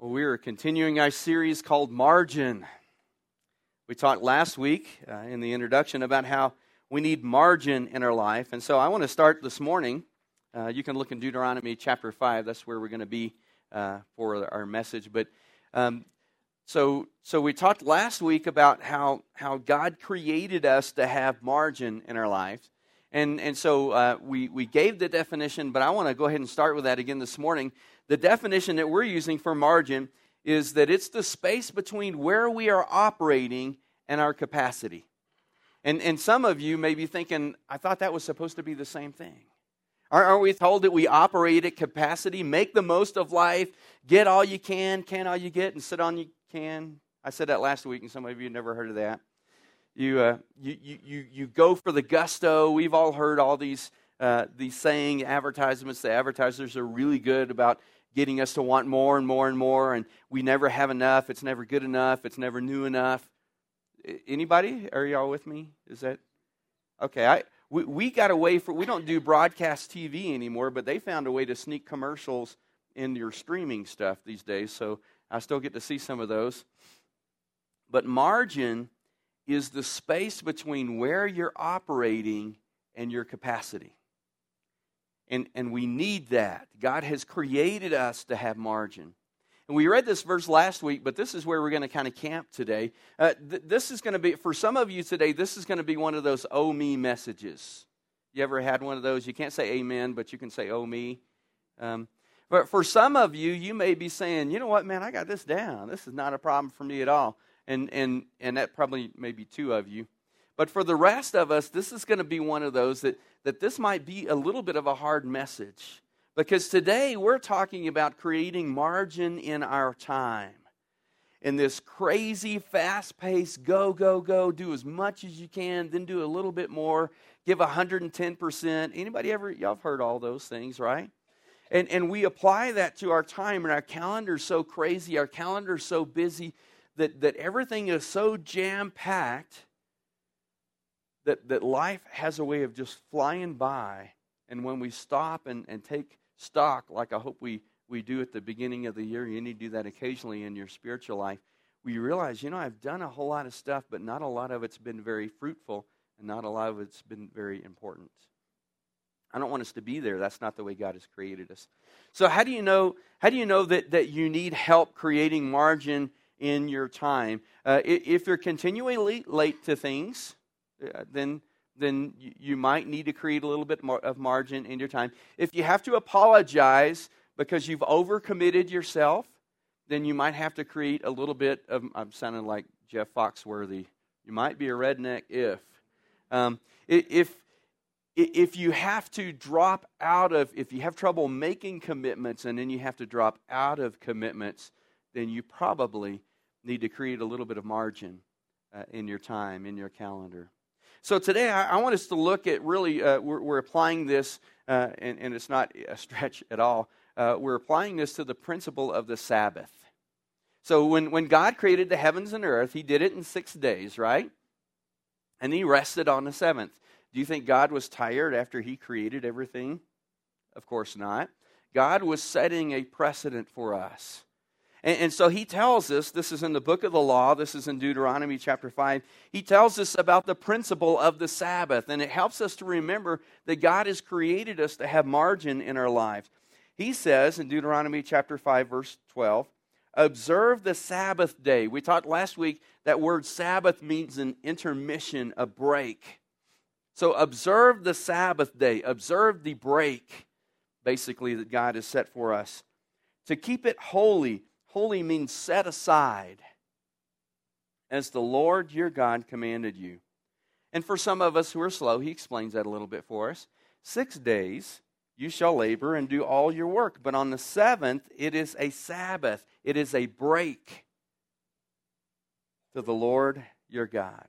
Well, we are continuing our series called Margin. We talked last week uh, in the introduction about how we need margin in our life. And so I want to start this morning. Uh, you can look in Deuteronomy chapter 5. That's where we're going to be uh, for our message. But um, so, so we talked last week about how, how God created us to have margin in our lives. And, and so uh, we, we gave the definition, but I want to go ahead and start with that again this morning the definition that we're using for margin is that it's the space between where we are operating and our capacity. And, and some of you may be thinking, I thought that was supposed to be the same thing. Aren't we told that we operate at capacity, make the most of life, get all you can, can all you get, and sit on you can? I said that last week, and some of you never heard of that. You, uh, you, you, you go for the gusto. We've all heard all these, uh, these saying advertisements. The advertisers are really good about getting us to want more and more and more, and we never have enough. It's never good enough. It's never new enough. Anybody? Are y'all with me? Is that okay? I we, we got a way for we don't do broadcast TV anymore, but they found a way to sneak commercials in your streaming stuff these days. So I still get to see some of those. But margin is the space between where you're operating and your capacity. And, and we need that. God has created us to have margin. And we read this verse last week, but this is where we're going to kind of camp today. Uh, th- this is going to be, for some of you today, this is going to be one of those oh me messages. You ever had one of those? You can't say amen, but you can say oh me. Um, but for some of you, you may be saying, you know what, man, I got this down. This is not a problem for me at all. And, and, and that probably maybe two of you. But for the rest of us, this is going to be one of those that, that this might be a little bit of a hard message. Because today we're talking about creating margin in our time. In this crazy, fast paced, go, go, go, do as much as you can, then do a little bit more, give 110%. Anybody ever, y'all have heard all those things, right? And, and we apply that to our time, and our calendar's so crazy, our calendar's so busy that, that everything is so jam packed that, that life has a way of just flying by. And when we stop and, and take stock, like I hope we, we do at the beginning of the year, you need to do that occasionally in your spiritual life, we realize, you know, I've done a whole lot of stuff, but not a lot of it's been very fruitful, and not a lot of it's been very important. I don't want us to be there. That's not the way God has created us. So how do you know? How do you know that that you need help creating margin in your time? Uh, if you're continually late to things, uh, then then you might need to create a little bit more of margin in your time. If you have to apologize because you've overcommitted yourself, then you might have to create a little bit of. I'm sounding like Jeff Foxworthy. You might be a redneck if. Um, if if you have to drop out of, if you have trouble making commitments and then you have to drop out of commitments, then you probably need to create a little bit of margin uh, in your time, in your calendar. So today, I, I want us to look at really, uh, we're, we're, applying this, uh, and, and, it's not a stretch at all. Uh, we're applying this to the principle of the Sabbath. So when, when God created the heavens and earth, He did it in six days, right? And He rested on the seventh. Do you think God was tired after He created everything? Of course not. God was setting a precedent for us. And, and, so he tells us this is in the book of the law, this is in Deuteronomy chapter 5. He tells us about the principle of the Sabbath, and it helps us to remember that God has created us to have margin in our lives. He says in Deuteronomy chapter 5, verse 12, observe the Sabbath day. We talked last week that word Sabbath means an intermission, a break. So observe the Sabbath day, observe the break, basically, that God has set for us. To keep it holy, Holy means set aside, as the Lord your God commanded you. And for some of us who are slow, he explains that a little bit for us. Six days you shall labor and do all your work, but on the seventh it is a Sabbath, it is a break to the Lord your God.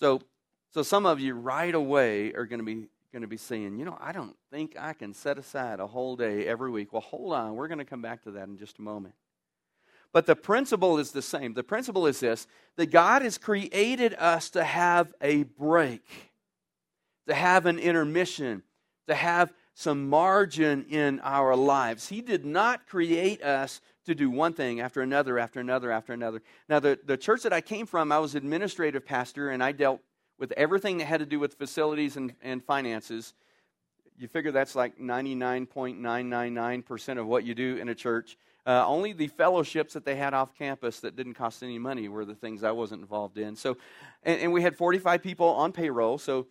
So, so some of you right away are going to be going to be saying, you know, I don't think I can set aside a whole day every week. Well, hold on. We're going to come back to that in just a moment. But the principle is the same. The principle is this that God has created us to have a break, to have an intermission, to have some margin in our lives. He did not create us to do one thing after another, after another, after another. Now, the, the church that I came from, I was administrative pastor, and I dealt with everything that had to do with facilities and, and finances. You figure that's like 99.999% of what you do in a church. Uh, only the fellowships that they had off campus that didn't cost any money were the things I wasn't involved in. So, and, and we had 45 people on payroll. So,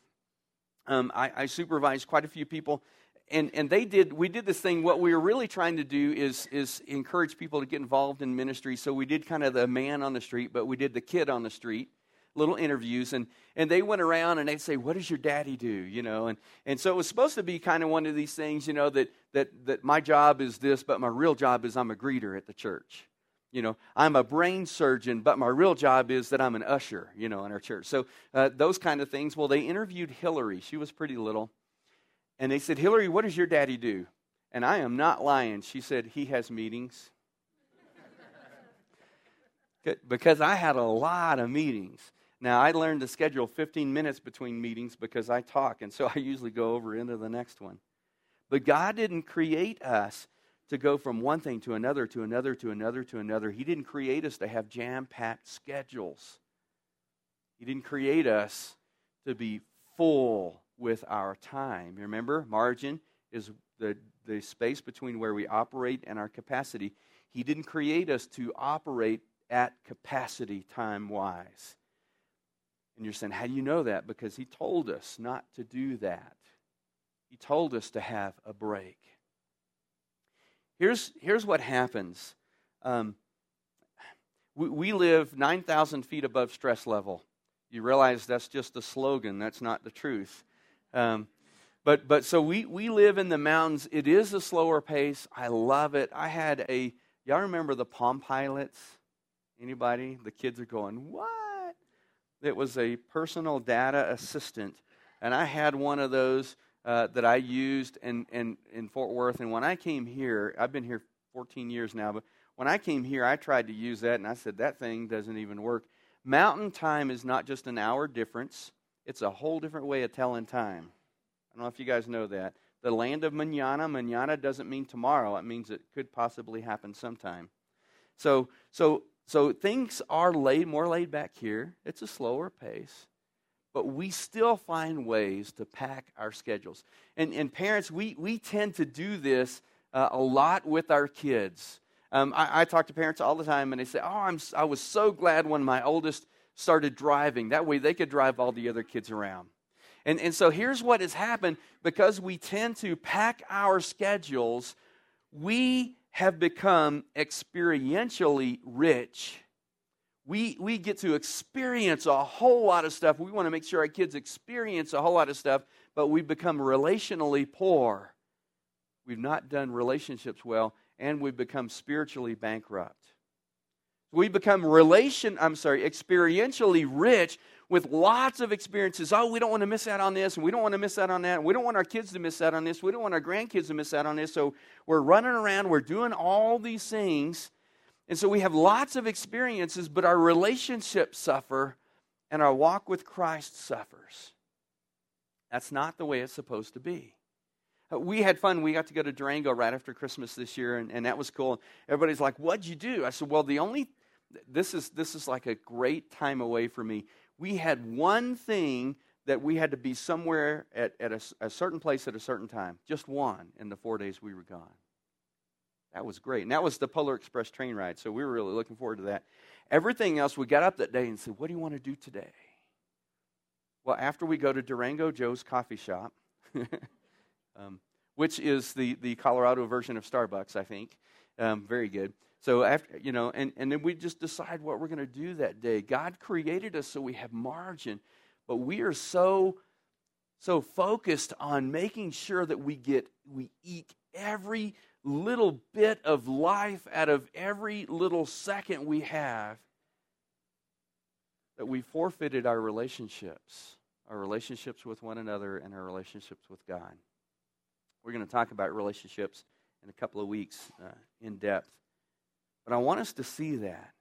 um, I, I supervised quite a few people and and they did we did this thing what we were really trying to do is is encourage people to get involved in ministry so we did kind of the man on the street but we did the kid on the street little interviews and and they went around and they'd say what does your daddy do? You know and and so it was supposed to be kind of one of these things you know that that that my job is this but my real job is i'm a greeter at the church. You know i'm a brain surgeon but my real job is that i'm an usher you know in our church. So uh, those kind of things. Well they interviewed hillary. She was pretty little. And they said hillary what does your daddy do? And i am not lying. She said he has meetings. Because i had a lot of meetings now, I learned to schedule 15 minutes between meetings because I talk, and so I usually go over into the next one. But God didn't create us to go from one thing to another, to another, to another, to another. He didn't create us to have jam packed schedules. He didn't create us to be full with our time. Remember, margin is the, the space between where we operate and our capacity. He didn't create us to operate at capacity time wise. And you're saying, how do you know that? Because he told us not to do that. He told us to have a break. Here's, here's what happens um, we, we live 9,000 feet above stress level. You realize that's just a slogan, that's not the truth. Um, but, but so we, we live in the mountains. It is a slower pace. I love it. I had a, y'all remember the Palm Pilots? Anybody? The kids are going, what? It was a personal data assistant. And I had one of those uh, that I used in, in, in Fort Worth. And when I came here, I've been here 14 years now, but when I came here, I tried to use that, and I said, that thing doesn't even work. Mountain time is not just an hour difference, it's a whole different way of telling time. I don't know if you guys know that. The land of manana, manana doesn't mean tomorrow, it means it could possibly happen sometime. So, so so things are laid more laid back here. It's a slower pace. But we still find ways to pack our schedules. And, and parents, we, we tend to do this uh, a lot with our kids. Um, I, I, talk to parents all the time, and they say, Oh, I'm, I was so glad when my oldest started driving. That way they could drive all the other kids around. And, and so here's what has happened because we tend to pack our schedules, we have become experientially rich. We, we get to experience a whole lot of stuff. We want to make sure our kids experience a whole lot of stuff, but we've become relationally poor. We've not done relationships well, and we've become spiritually bankrupt. We become relation, I'm sorry, experientially rich, with lots of experiences. Oh, we don't want to miss out on this, and we don't want to miss out on that. And we don't want our kids to miss out on this. We don't want our grandkids to miss out on this. So we're running around, we're doing all these things. And so we have lots of experiences, but our relationships suffer and our walk with Christ suffers. That's not the way it's supposed to be. Uh, we had fun. We got to go to Durango right after Christmas this year, and, and that was cool. Everybody's like, What'd you do? I said, Well, the only this is this is like a great time away for me we had one thing that we had to be somewhere at, at a, a, certain place at a certain time. Just one in the four days we were gone. That was great. And that was the Polar Express train ride, so we were really looking forward to that. Everything else, we got up that day and said, What do you want to do today? Well, after we go to Durango Joe's coffee shop, um, which is the, the Colorado version of Starbucks, I think, um, very good. So after you know, and, and then we just decide what we're going to do that day. God created us so we have margin, but we are so so focused on making sure that we get we eke every little bit of life out of every little second we have that we forfeited our relationships, our relationships with one another and our relationships with God. We're going to talk about relationships in a couple of weeks uh, in depth. But I want us to see that.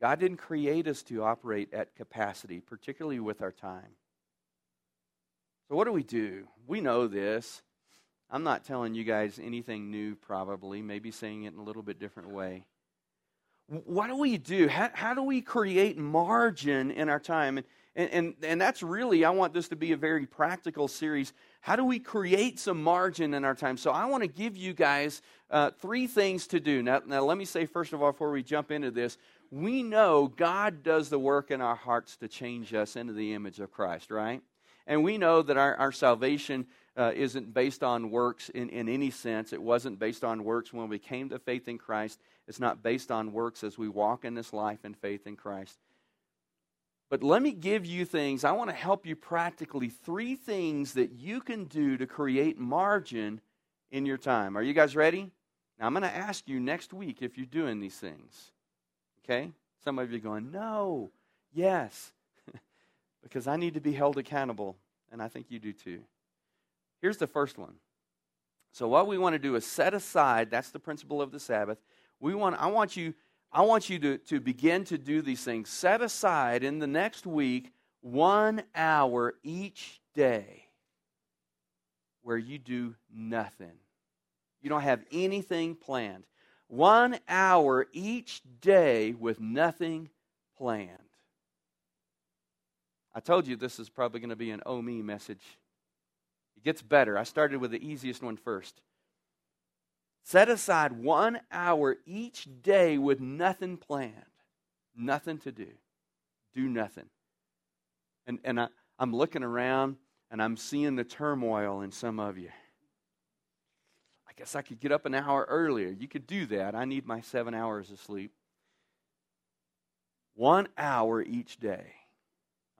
God didn't create us to operate at capacity, particularly with our time. So, what do we do? We know this. I'm not telling you guys anything new, probably, maybe saying it in a little bit different way. What do we do? How, how do we create margin in our time? And, and, and, and that's really, I want this to be a very practical series. How do we create some margin in our time? So I want to give you guys uh, three things to do. Now, now, let me say, first of all, before we jump into this, we know God does the work in our hearts to change us into the image of Christ, right? And we know that our, our salvation uh, isn't based on works in, in any sense. It wasn't based on works when we came to faith in Christ. It's not based on works as we walk in this life in faith in Christ. But let me give you things. I want to help you practically three things that you can do to create margin in your time. Are you guys ready? Now, I'm going to ask you next week if you're doing these things. Okay? Some of you going, no, yes, because I need to be held accountable, and I think you do too. Here's the first one. So, what we want to do is set aside, that's the principle of the Sabbath. We want, I want you I want you to, to begin to do these things. Set aside in the next week one hour each day where you do nothing. You don't have anything planned. One hour each day with nothing planned. I told you this is probably going to be an oh me message. It gets better. I started with the easiest one first. Set aside one hour each day with nothing planned, nothing to do. Do nothing. And, and I, I'm looking around and I'm seeing the turmoil in some of you. I guess I could get up an hour earlier. You could do that. I need my seven hours of sleep. One hour each day.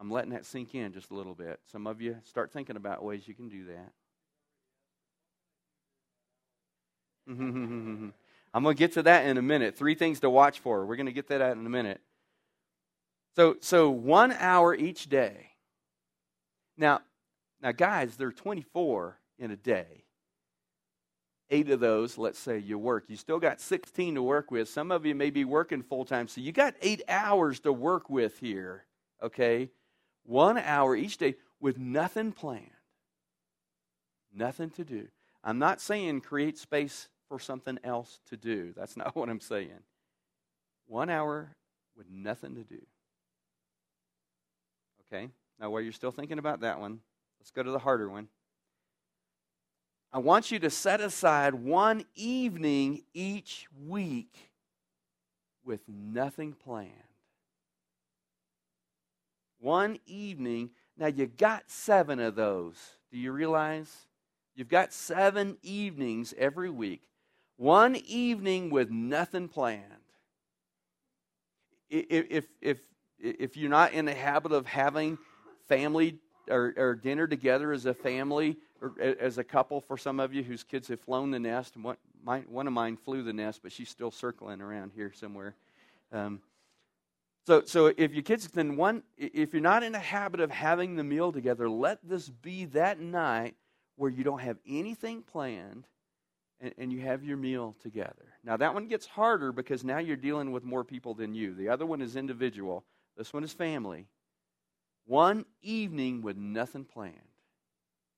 I'm letting that sink in just a little bit. Some of you start thinking about ways you can do that. Mm-hmm. I'm going to get to that in a minute. Three things to watch for. We're going to get that out in a minute. So, so one hour each day. Now, now, guys, there are 24 in a day. Eight of those, let's say you work. You still got 16 to work with. Some of you may be working full time, so you got eight hours to work with here. Okay, one hour each day with nothing planned, nothing to do. I'm not saying create space for something else to do. That's not what I'm saying. One hour with nothing to do. Okay? Now, while you're still thinking about that one, let's go to the harder one. I want you to set aside one evening each week with nothing planned. One evening. Now, you got seven of those. Do you realize? You've got seven evenings every week one evening with nothing planned. If, if, if you're not in the habit of having family or, or dinner together as a family or as a couple, for some of you whose kids have flown the nest, one, my, one of mine flew the nest, but she's still circling around here somewhere. Um, so, so if your kids, then one, if you're not in the habit of having the meal together, let this be that night where you don't have anything planned and, and you have your meal together. Now, that one gets harder because now you're dealing with more people than you. The other one is individual, this one is family. One evening with nothing planned.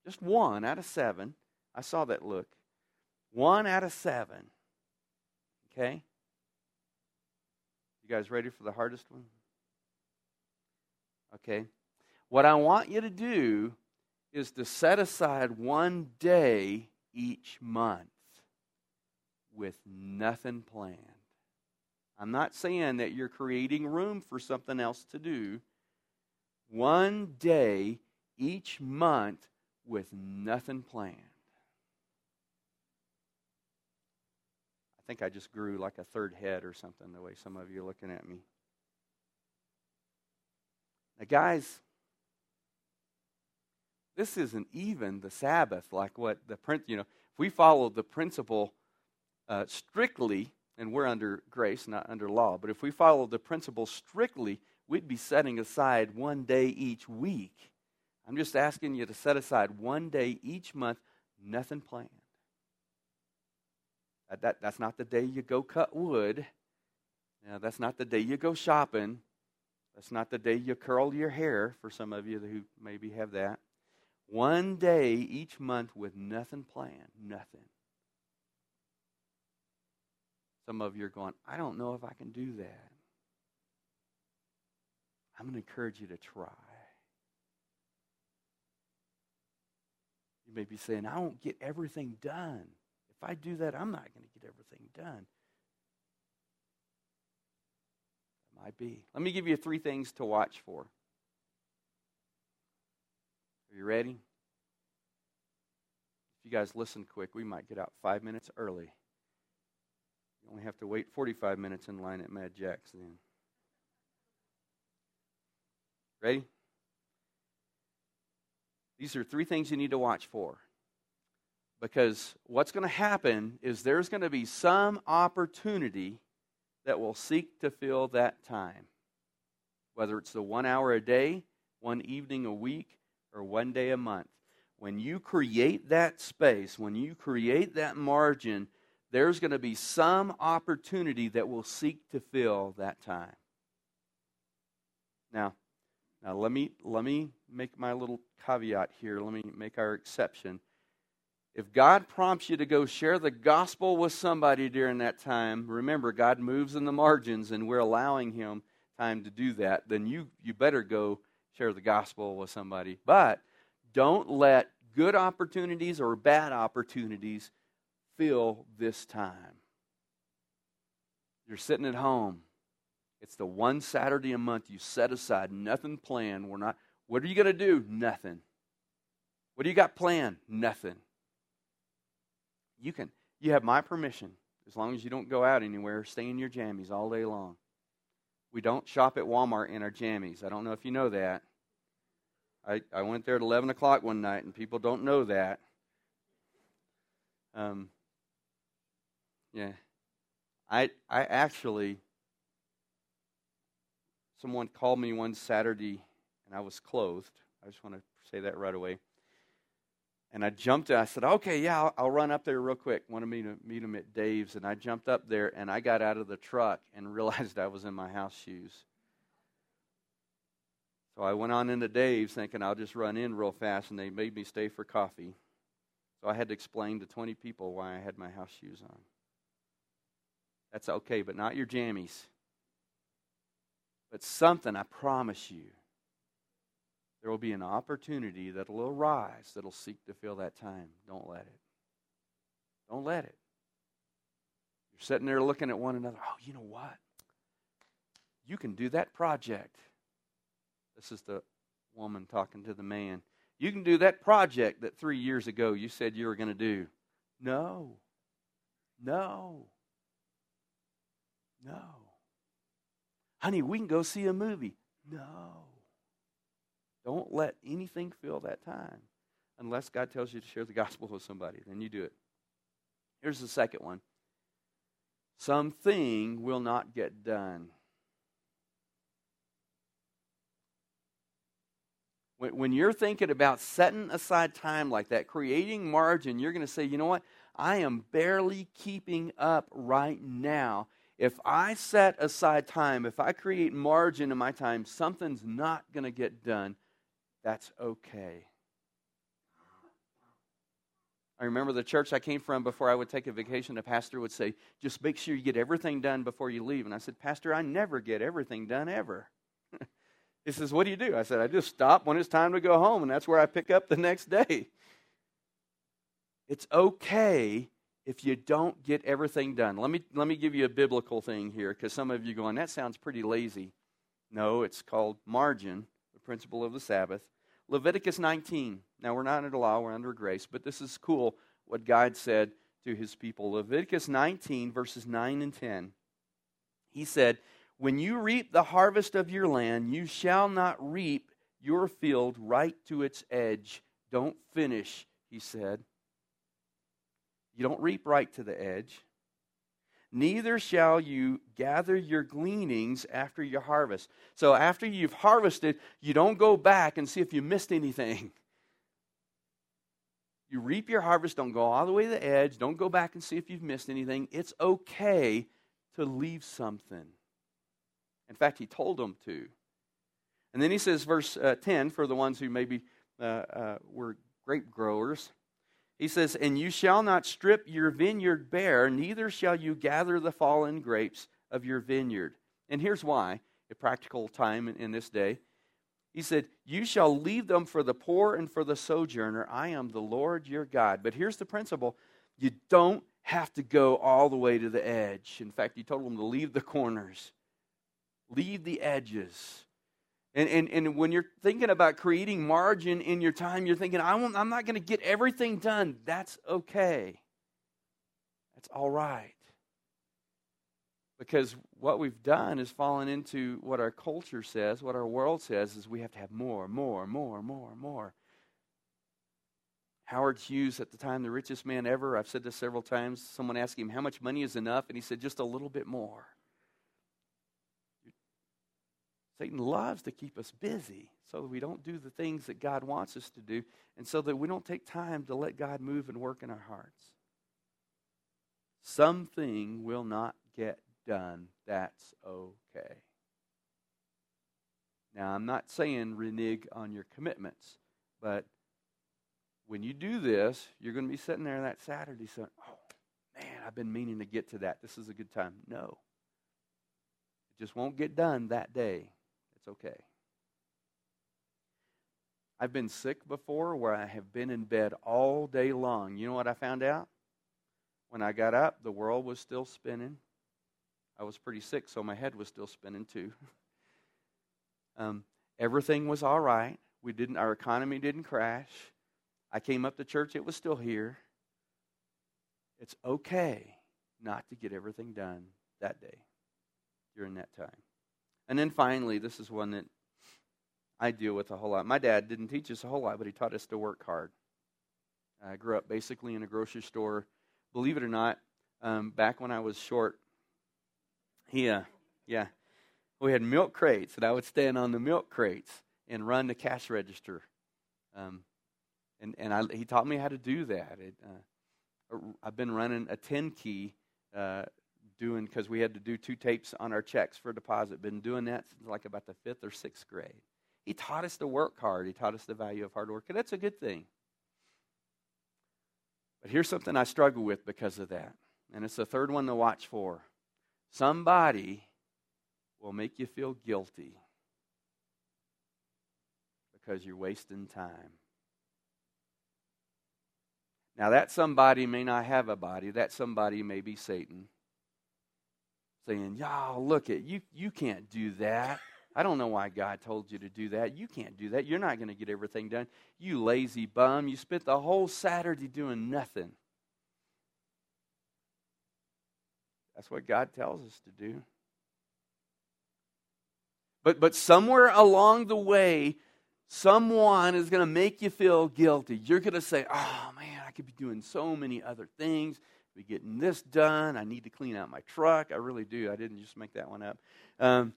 Just one out of seven. I saw that look. One out of seven. Okay? You guys ready for the hardest one? Okay. What I want you to do is to set aside one day each month with nothing planned. I'm not saying that you're creating room for something else to do. One day each month with nothing planned. I think I just grew like a third head or something, the way some of you are looking at me. Now, guys, this isn't even the Sabbath like what the print, you know, if we follow the principle uh, strictly, and we're under grace, not under law, but if we follow the principle strictly, we'd be setting aside one day each week. I'm just asking you to set aside one day each month, nothing planned. That, that, that's not the day you go cut wood. Now, that's not the day you go shopping. That's not the day you curl your hair, for some of you who maybe have that. One day each month with nothing planned, nothing. Some of you are going, I don't know if I can do that. I'm going to encourage you to try. You may be saying, I won't get everything done. If I do that, I'm not going to get everything done. It might be. Let me give you three things to watch for. Are you ready? If you guys listen quick, we might get out five minutes early. You only have to wait 45 minutes in line at Mad Jack's then. Ready? These are three things you need to watch for. Because what's going to happen is there's going to be some opportunity that will seek to fill that time. Whether it's the one hour a day, one evening a week, or one day a month. When you create that space, when you create that margin, there's going to be some opportunity that will seek to fill that time. Now, now let me let me make my little caveat here. Let me make our exception. If God prompts you to go share the gospel with somebody during that time, remember God moves in the margins and we're allowing him time to do that, then you you better go share the gospel with somebody. But don't let good opportunities or bad opportunities fill this time. You're sitting at home. It's the one Saturday a month you set aside, nothing planned. We're not what are you going to do? Nothing. What do you got planned? Nothing. You can you have my permission as long as you don't go out anywhere, stay in your jammies all day long. We don't shop at Walmart in our jammies. I don't know if you know that. I, I went there at 11 o'clock one night, and people don't know that. Um, yeah. I, I actually, someone called me one Saturday, and I was clothed. I just want to say that right away. And I jumped. I said, "Okay, yeah, I'll, I'll run up there real quick. Wanted me to meet him at Dave's." And I jumped up there, and I got out of the truck and realized I was in my house shoes. So I went on into Dave's thinking I'll just run in real fast, and they made me stay for coffee. So I had to explain to 20 people why I had my house shoes on. That's okay, but not your jammies. But something, I promise you, there will be an opportunity that will arise that'll seek to fill that time. Don't let it. Don't let it. You're sitting there looking at one another. Oh, you know what? You can do that project. This is the woman talking to the man. You can do that project that three years ago you said you were going to do. No. No. No. Honey, we can go see a movie. No. Don't let anything fill that time unless God tells you to share the gospel with somebody. Then you do it. Here's the second one something will not get done. When, you're thinking about setting aside time like that, creating margin, you're going to say, you know what? I am barely keeping up right now. If I set aside time, if I create margin in my time, something's not going to get done that's okay. I remember the church I came from before I would take a vacation, a pastor would say, just make sure you get everything done before you leave. And I said, Pastor, I never get everything done ever. he says, What do you do? I said, I just stop when it's time to go home, and that's where I pick up the next day. It's okay if you don't get everything done. Let me, let me give you a biblical thing here, because some of you going, that sounds pretty lazy. No, it's called margin, the principle of the Sabbath. Leviticus 19. Now, we're not under law, we're under grace, but this is cool what God said to his people. Leviticus 19, verses 9 and 10. He said, When you reap the harvest of your land, you shall not reap your field right to its edge. Don't finish, he said. You don't reap right to the edge. Neither shall you gather your gleanings after your harvest. So, after you've harvested, you don't go back and see if you missed anything. You reap your harvest, don't go all the way to the edge, don't go back and see if you've missed anything. It's okay to leave something. In fact, he told them to. And then he says, verse uh, 10, for the ones who maybe uh, uh, were grape growers. He says, And you shall not strip your vineyard bare, neither shall you gather the fallen grapes of your vineyard. And here's why, a practical time in, in this day. He said, You shall leave them for the poor and for the sojourner. I am the Lord your God. But here's the principle you don't have to go all the way to the edge. In fact, he told them to leave the corners, leave the edges. And, and, and when you're thinking about creating margin in your time, you're thinking, I won't, I'm not going to get everything done. That's okay. That's all right. Because what we've done is fallen into what our culture says, what our world says, is we have to have more, more, more, more, more. Howard Hughes, at the time, the richest man ever, I've said this several times. Someone asked him, How much money is enough? And he said, Just a little bit more. Satan loves to keep us busy so that we don't do the things that God wants us to do and so that we don't take time to let God move and work in our hearts. Something will not get done. That's okay. Now, I'm not saying renege on your commitments, but when you do this, you're going to be sitting there that Saturday saying, Oh, man, I've been meaning to get to that. This is a good time. No. It just won't get done that day. It's okay. I've been sick before where I have been in bed all day long. You know what I found out? When I got up, the world was still spinning. I was pretty sick, so my head was still spinning too. um, everything was all right. We didn't. Our economy didn't crash. I came up to church, it was still here. It's okay not to get everything done that day during that time. And then finally, this is one that I deal with a whole lot. My dad didn't teach us a whole lot, but he taught us to work hard. I grew up basically in a grocery store. Believe it or not, um, back when I was short, he, uh, yeah, we had milk crates, and I would stand on the milk crates and run the cash register. Um, and and I, he taught me how to do that. It, uh, I've been running a 10 key, uh, doing because we had to do two tapes on our checks for deposit. Been doing that since like about the fifth or sixth grade. He taught us to work hard. He taught us the value of hard work, and that's a good thing. But here's something I struggle with because of that, and it's the third one to watch for. Somebody will make you feel guilty because you're wasting time. Now, that somebody may not have a body. That somebody may be Satan saying, Y'all, look at you, you can't do that. I don't know why God told you to do that. You can't do that. You're not going to get everything done. You lazy bum. You spent the whole Saturday doing nothing. That's what God tells us to do. But, but somewhere along the way, someone is going to make you feel guilty. You're going to say, oh man, I could be doing so many other things, be getting this done. I need to clean out my truck. I really do. I didn't just make that one up. Um,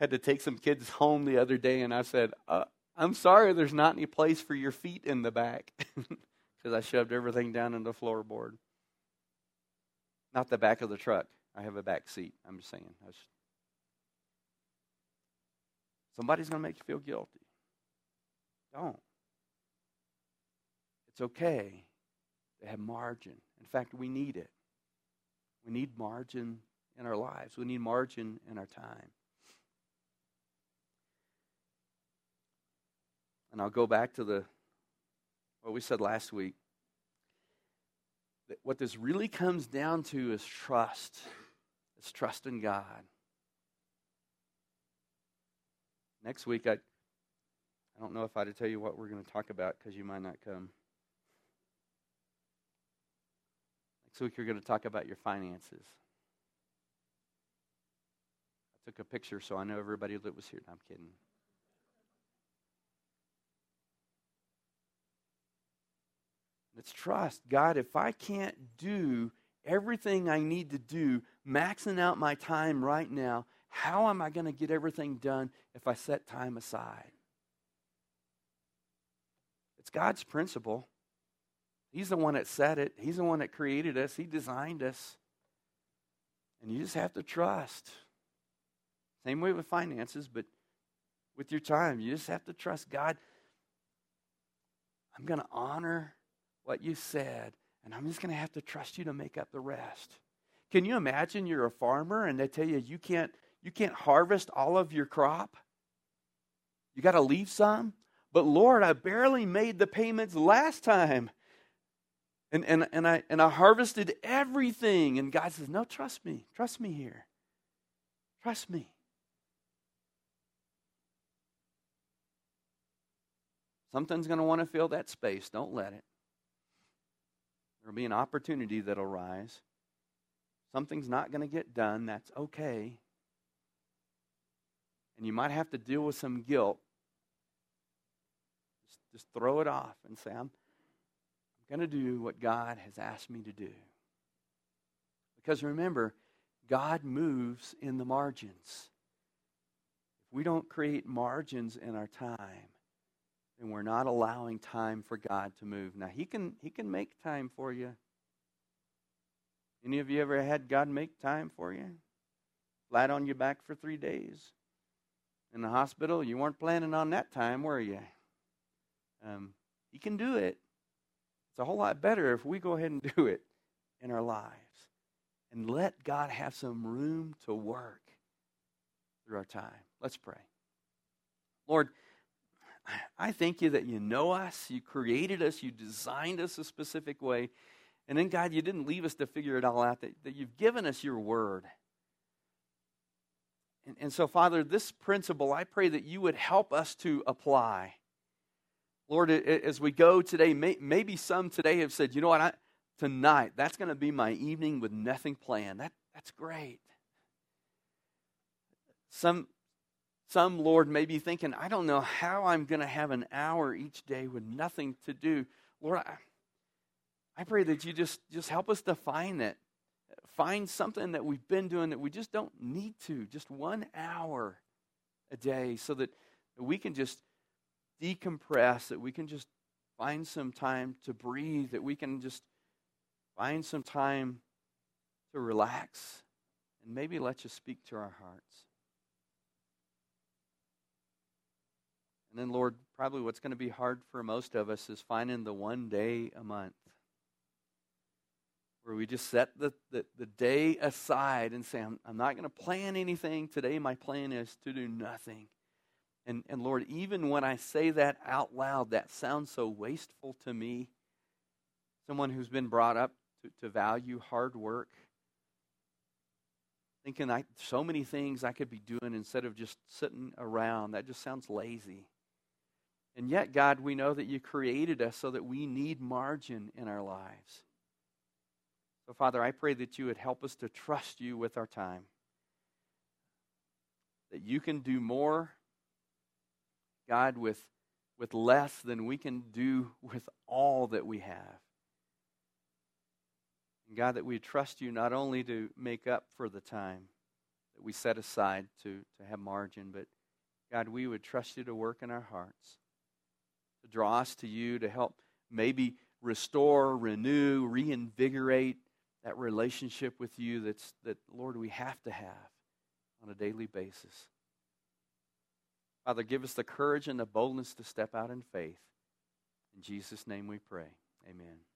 had to take some kids home the other day, and I said, uh, I'm sorry, there's not any place for your feet in the back because I shoved everything down in the floorboard. Not the back of the truck. I have a back seat. I'm just saying. Somebody's going to make you feel guilty. Don't. It's okay to have margin. In fact, we need it. We need margin in our lives, we need margin in our time. And I'll go back to the what we said last week. That what this really comes down to is trust. It's trust in God. Next week, I, I don't know if I to tell you what we're going to talk about because you might not come. Next week, we're going to talk about your finances. I took a picture so I know everybody that was here. No, I'm kidding. It's trust. God, if I can't do everything I need to do, maxing out my time right now, how am I going to get everything done if I set time aside? It's God's principle. He's the one that said it, He's the one that created us, He designed us. And you just have to trust. Same way with finances, but with your time, you just have to trust God. I'm going to honor what you said, and I'm just going to have to trust you to make up the rest. Can you imagine you're a farmer and they tell you you can't you can't harvest all of your crop? You got to leave some? But Lord, I barely made the payments last time. And, and, and, I, and I harvested everything. And God says, No, trust me. Trust me here. Trust me. Something's going to want to fill that space. Don't let it. There'll be an opportunity that'll rise. Something's not going to get done. That's okay. And you might have to deal with some guilt. Just, just throw it off and say, I'm, going to do what God has asked me to do. Because remember, God moves in the margins. If we don't create margins in our time, then we're not allowing time for God to move. Now he can he can make time for you. Any of you ever had God make time for you? Flat on your back for three days in the hospital. You weren't planning on that time, were you? Um, he can do it. It's a whole lot better if we go ahead and do it in our lives and let God have some room to work through our time. Let's pray. Lord, I thank you that you know us, you created us, you designed us a specific way. And then, God, you didn't leave us to figure it all out, that, that you've given us your word. And, and so, Father, this principle, I pray that you would help us to apply. Lord, as we go today, maybe some today have said, you know what, I, tonight, that's going to be my evening with nothing planned. That, that's great. Some, some, Lord, may be thinking, I don't know how I'm going to have an hour each day with nothing to do. Lord, I, I pray that you just, just help us to find that. Find something that we've been doing that we just don't need to, just one hour a day, so that we can just decompress, that we can just find some time to breathe, that we can just find some time to relax, and maybe let you speak to our hearts. And then, Lord, probably what's going to be hard for most of us is finding the one day a month where we just set the, the, the day aside and say, I'm, I'm not going to plan anything today. My plan is to do nothing. And, and Lord, even when I say that out loud, that sounds so wasteful to me. Someone who's been brought up to, to value hard work, thinking I, so many things I could be doing instead of just sitting around. That just sounds lazy. And yet, God, we know that you created us so that we need margin in our lives. So, Father, I pray that you would help us to trust you with our time. That you can do more, God, with, with less than we can do with all that we have. And God, that we trust you not only to make up for the time that we set aside to, to have margin, but God, we would trust you to work in our hearts to draw us to you, to help maybe restore, renew, reinvigorate that relationship with you that's that Lord we have to have on a daily basis. Father, give us the courage and the boldness to step out in faith. In Jesus' name we pray. Amen.